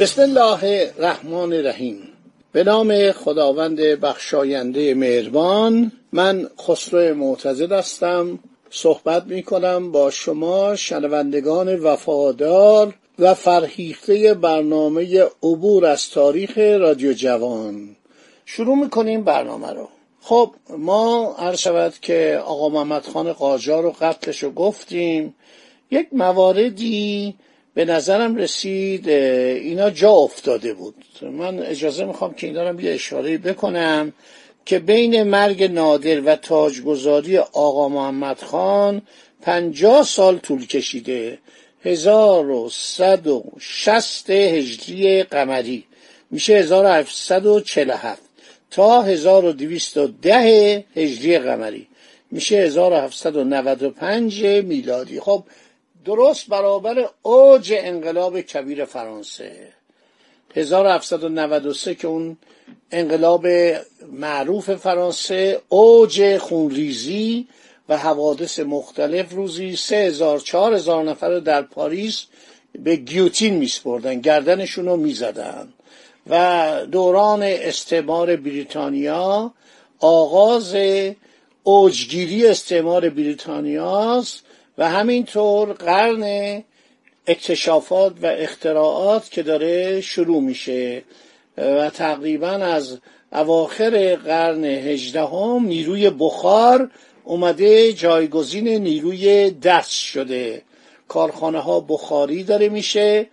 بسم الله الرحمن الرحیم. به نام خداوند بخشاینده مهربان من خسرو معتزد هستم. صحبت می کنم با شما شنوندگان وفادار و فرهیخته برنامه عبور از تاریخ رادیو جوان. شروع می‌کنیم برنامه رو. خب ما عرض شود که آقا محمد خان قاجار رو قتلش رو گفتیم. یک مواردی به نظرم رسید اینا جا افتاده بود. من اجازه می‌خوام که اینا رو یه اشاره بکنم که بین مرگ نادر و تاجگذاری آقا محمد خان پنجاه سال طول کشیده. هزار و صد و شست هجری قمری. میشه هزار و هفتصد و چل هفت تا هزار و دویست و ده هجری قمری. میشه هزار و هفتصد و نود و پنج میلادی. خب درست برابر اوج انقلاب کبیر فرانسه. 1793 که اون انقلاب معروف فرانسه اوج خونریزی و حوادث مختلف روزی سه هزار چهار هزار نفر رو در پاریس به گیوتین میسپردن گردنشون رو می‌زدن و دوران استعمار بریتانیا آغاز اوجگیری استعمار بریتانیاست و همینطور قرن اکتشافات و اختراعات که داره شروع میشه. و تقریبا از اواخر قرن هجدهم نیروی بخار اومده جایگزین نیروی دست شده. کارخانه ها بخاری داره میشه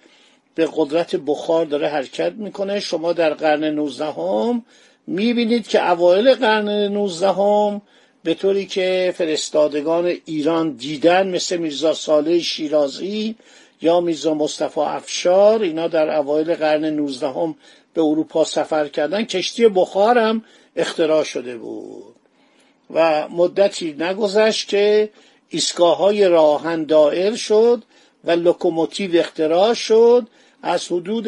به قدرت بخار داره حرکت می‌کنه. شما در قرن نوزدهم می‌بینید که اوایل قرن نوزدهم به طوری که فرستادگان ایران دیدن مثل میرزا صالح شیرازی یا میرزا مصطفی افشار اینا در اوایل قرن نوزدهم به اروپا سفر کردن کشتی بخار هم اختراع شده بود. و مدتی نگذشت که ایستگاه های راهن دائر شد و لوکوموتیو اختراع شد. از حدود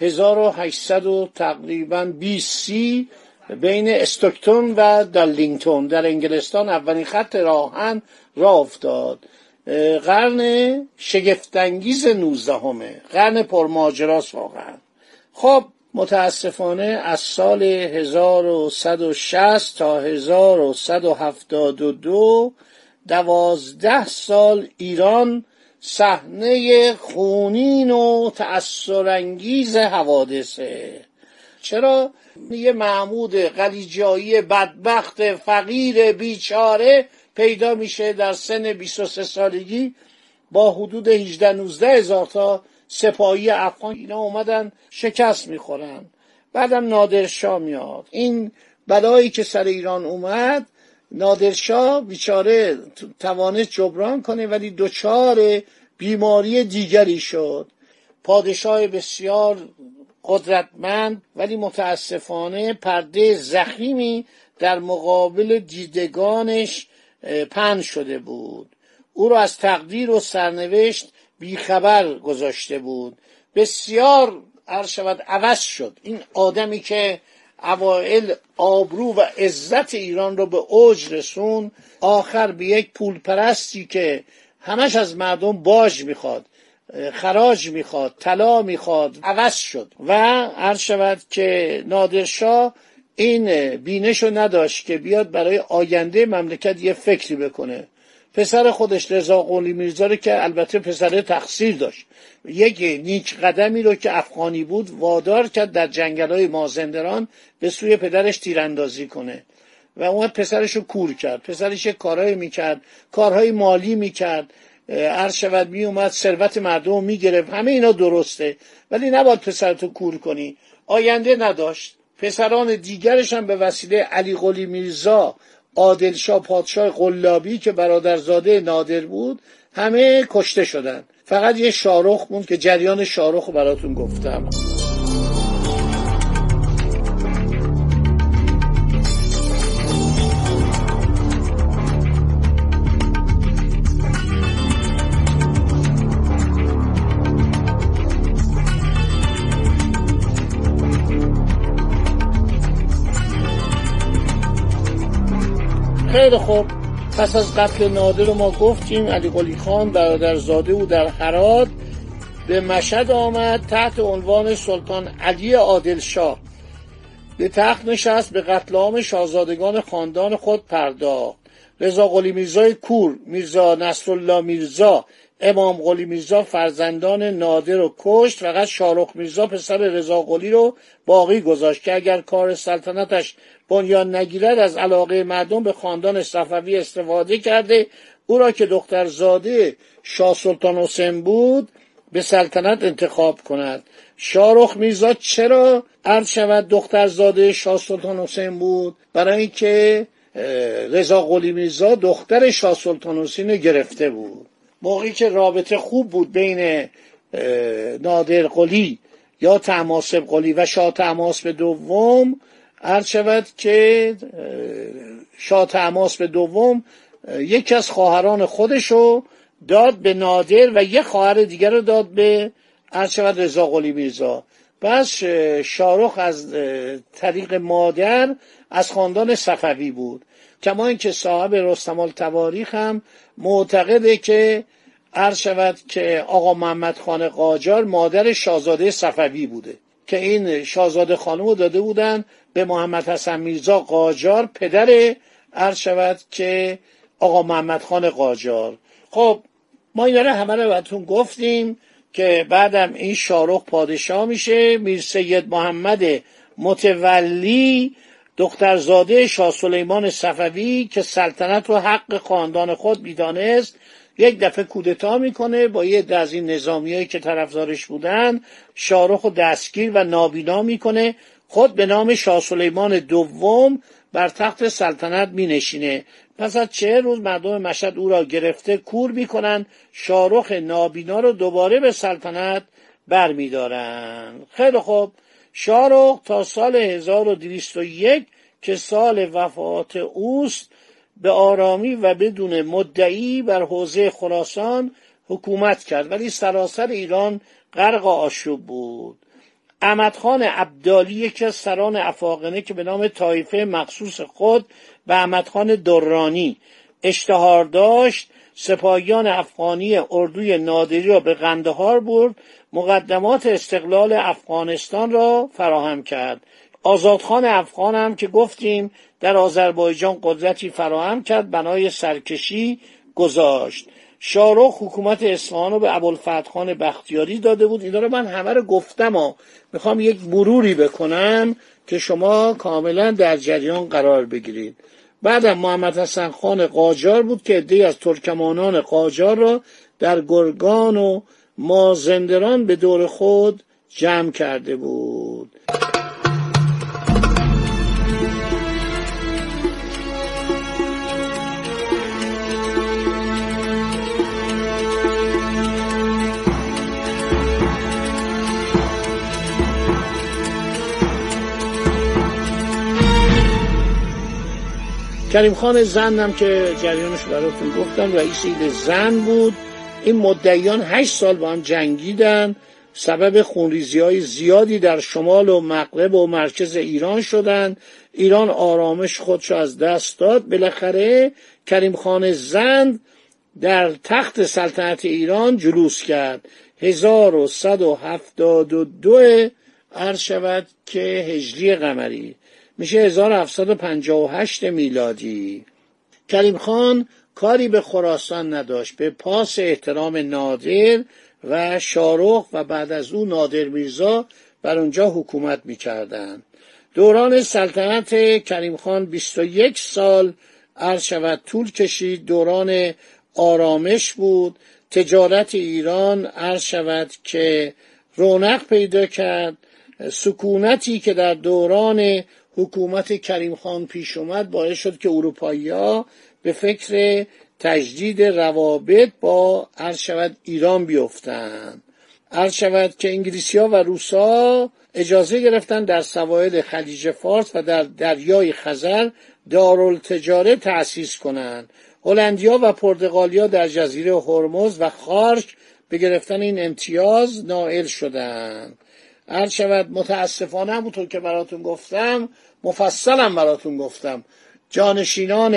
1800 و تقریبا 20 سی بین استوکتون و دالینگتون در انگلستان اولین خط راهن راه افتاد. قرن شگفتانگیز نوزدهمه. قرن پرماجراست واقعا. خب متاسفانه از سال 1160 تا 1172 دوازده سال ایران صحنه خونین و تأثرانگیز حوادثه. چرا؟ یه محمود قلیجایی بدبخت فقیر بیچاره پیدا میشه در سن 23 سالگی با حدود 18 19 هزار تا سپاهی افغان اینا اومدن شکست می‌خورن. بعدم نادرشاه میاد. این بلایی که سر ایران اومد نادرشاه بیچاره توانست جبران کنه ولی دچار بیماری دیگری شد. پادشاه بسیار قدرتمند ولی متاسفانه پرده زخیمی در مقابل دیدگانش پن شده بود. او را از تقدیر و سرنوشت بیخبر گذاشته بود. بسیار عرض شود عوض شد. این آدمی که اوائل آبرو و عزت ایران رو به اوج رسون آخر به یک پول پرستی که همش از مردم باج می‌خواد. خراج می‌خواد طلا می‌خواد عوض شد. و عرض شود که نادرشاه این بینش رو نداشت که بیاد برای آینده مملکت یه فکری بکنه. پسر خودش رضا قولی میرزا رو که البته پسر تقصیر داشت. یک نیک قدمی رو که افغانی بود وادار کرد در جنگل های مازندران به سوی پدرش تیراندازی کنه. و اون پسرش رو کور کرد. پسرش کارهایی می‌کرد کارهای مالی می‌کرد. عرض شود می اومد ثروت مردم می‌گرفت. همه اینا درسته. ولی نباید پسرتو کور کنی. آینده نداشت. پسران دیگرش هم به وسیله علی قلی میرزا عادلشاه پادشاه قلابی که برادرزاده نادر بود همه کشته شدند فقط یه شارخ بود که جریان شارخ رو براتون گفتم. خیلی خوب. پس از قتل نادر ما گفتیم علی قلی خان برادرزاده او در حرات به مشهد آمد تحت عنوان سلطان علی عادل شاه. به تخت نشست به قتل عام شاهزادگان خاندان خود پرداخت. رضا قلی میرزای کور میرزا نصرالله میرزا امام قلی میرزا فرزندان نادر رو کشت فقط شارخ میرزا پسر رضا قلی رو باقی گذاشت که اگر کار سلطنتش بنیان نگیرد از علاقه مردم به خاندان صفوی استفاده کرده. او را که دخترزاده شاه سلطان حسین بود به سلطنت انتخاب کند. شارخ میرزا چرا عرض شود دخترزاده شاه سلطان حسین بود؟ برای اینکه رضا قلی میرزا دختر شاه سلطان حسین گرفته بود. موقعی که رابطه خوب بود بین نادر قلی یا تماسب قلی و شاه به دوم عرض شود که شاه به دوم یکی از خواهران خودشو داد به نادر و یه خواهر دیگر رو داد به عرض شود رضا قلی میرزا. پس شارخ از طریق مادر از خاندان صفوی بود. کما اینکه صاحب رستم التواریخ هم معتقده که عرض شود که آقا محمد خان قاجار مادر شاهزاده صفوی بوده که این شاهزاده خانم رو داده بودن به محمد حسن میرزا قاجار پدر عرض شود که آقا محمد خان قاجار. خب ما این همه رو بهتون گفتیم که بعدم این شارخ پادشاه میشه میر سید محمد متولی دخترزاده شاه سلیمان صفوی که سلطنت و حق خاندان خود می‌دانست یک دفعه کودتا می‌کنه با یه از این نظامیایی که طرفدارش بودن شارخ و دستگیر و نابینا می‌کنه. خود به نام شاه سلیمان دوم بر تخت سلطنت می نشینه پس از چه روز مردم مشهد او را گرفته کور می‌کنن. شارخ نابینا رو دوباره به سلطنت برمیدارن. خیلی خوب. شارخ تا سال 1201 که سال وفات اوست به آرامی و بدون مدعی بر حوزه خراسان حکومت کرد. ولی سراسر ایران غرق آشوب بود. احمد خان عبدالی یکی از سران افاقنه که به نام طایفه مخصوص خود و احمد خان درانی اشتهار داشت سپاهیان افغانی اردوی نادری را به قندهار برد مقدمات استقلال افغانستان را فراهم کرد. آزادخان افغان هم که گفتیم در آذربایجان قدرتی فراهم کرد بنای سرکشی گذاشت. شارخ حکومت اصفهان رو به ابوالفتح بختیاری داده بود. اینا رو من همه رو گفتم و می‌خوام یک مروری بکنم که شما کاملا در جریان قرار بگیرید. بعدم محمد حسن خان قاجار بود که عدهای از ترکمانان قاجار را در گرگان و مازندران به دور خود جمع کرده بود. کریم خان زندم که جریانش براتون گفتم رئیس ایل زن بود. این مدعیان هشت سال با هم جنگیدن. سبب خونریزی های زیادی در شمال و مغرب و مرکز ایران شدند ایران آرامش خودش از دست داد. بالاخره کریم خان زند در تخت سلطنت ایران جلوس کرد. 1172 عرض شود که هجری قمری. میشه 1758 میلادی. کریم خان کاری به خراسان نداشت. به پاس احترام نادر و شارخ و بعد از او نادر میرزا بر اونجا حکومت می‌کردند دوران سلطنت کریم خان 21 سال عرض شود طول کشید. دوران آرامش بود. تجارت ایران عرض شود که رونق پیدا کرد. سکونتی که در دوران حکومت کریم خان پیش اومد باعث شد که اروپایی به فکر تجدید روابط با عرض شود ایران بیفتند. عرض شود که انگلیسی ها و روسا اجازه گرفتن در سواحل خلیج فارس و در دریای خزر دارالتجاره تأسیس کنند. هلندیا و پرتغالیا در جزیره هرمز و خارک به گرفتن این امتیاز نائل شدند. عرض شود متاسفانه همونطور که براتون گفتم مفصلم براتون گفتم. جانشینان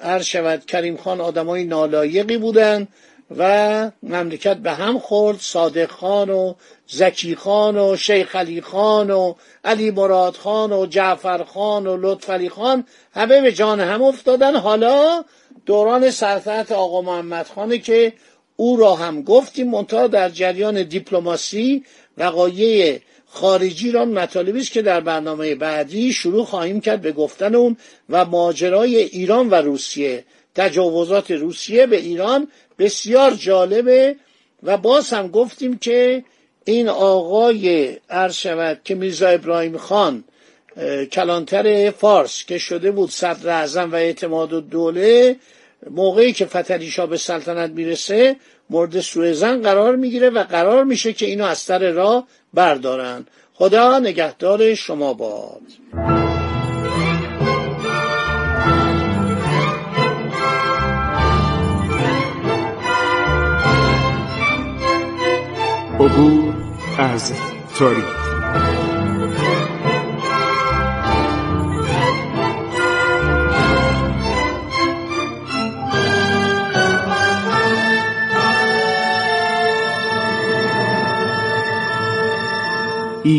عرض شود کریم خان آدمای نالایقی بودند و مملکت به هم خورد. صادق خان و زکی خان و شیخ علی خان و علی مراد خان و جعفر خان و لطف علی خان همه به جان هم افتادن. حالا دوران سلطنت آقا محمد خانه که او را هم گفتیم منتها در جریان دیپلماسی وقایع خارجی را مطالبی که در برنامه بعدی شروع خواهیم کرد به گفتن اون و ماجرای ایران و روسیه. تجاوزات روسیه به ایران بسیار جالبه و باز هم گفتیم که این آقای شود که میرزا ابراهیم خان کلانتر فارس که شده بود صدر اعظم و اعتماد و دوله موقعی که فتریشا به سلطنت می‌رسه مورد سوء قرار می‌گیره و قرار میشه که اینو از سر راه بردارن. خدا نگهدار شما باد. عبور از تاریخ.